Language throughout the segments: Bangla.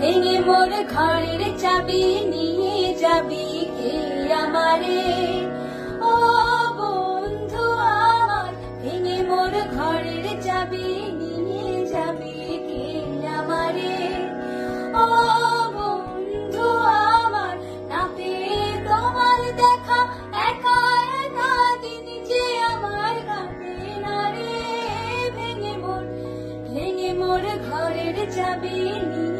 ভেঙে মোর ঘরের চাবি নিয়ে যাবি কে আমারে? ও বন্ধু আমার, ভেঙে মোর ঘরের চাবি নিয়ে যাবি কে আমারে? ও বন্ধু আমার, না পেয়ে তোমার দেখা, একা একা দিন যে আমার কাটে না রে। ভেঙে মোর ভেঙে মোর ঘরের চাবি নিয়ে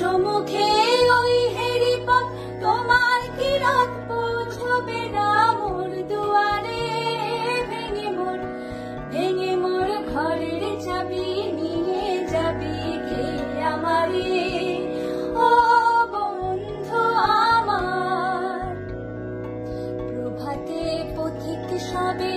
সম্মুখে ওই হেরি পথ তোমার কি রাত পৌঁছবে না মোর দুয়ারে? ভেঙে মোর ভেঙে মোর ঘরের চাবি নিয়ে যাবি কে আমারে? ও বন্ধু আমার, প্রভাতে পথিক সবে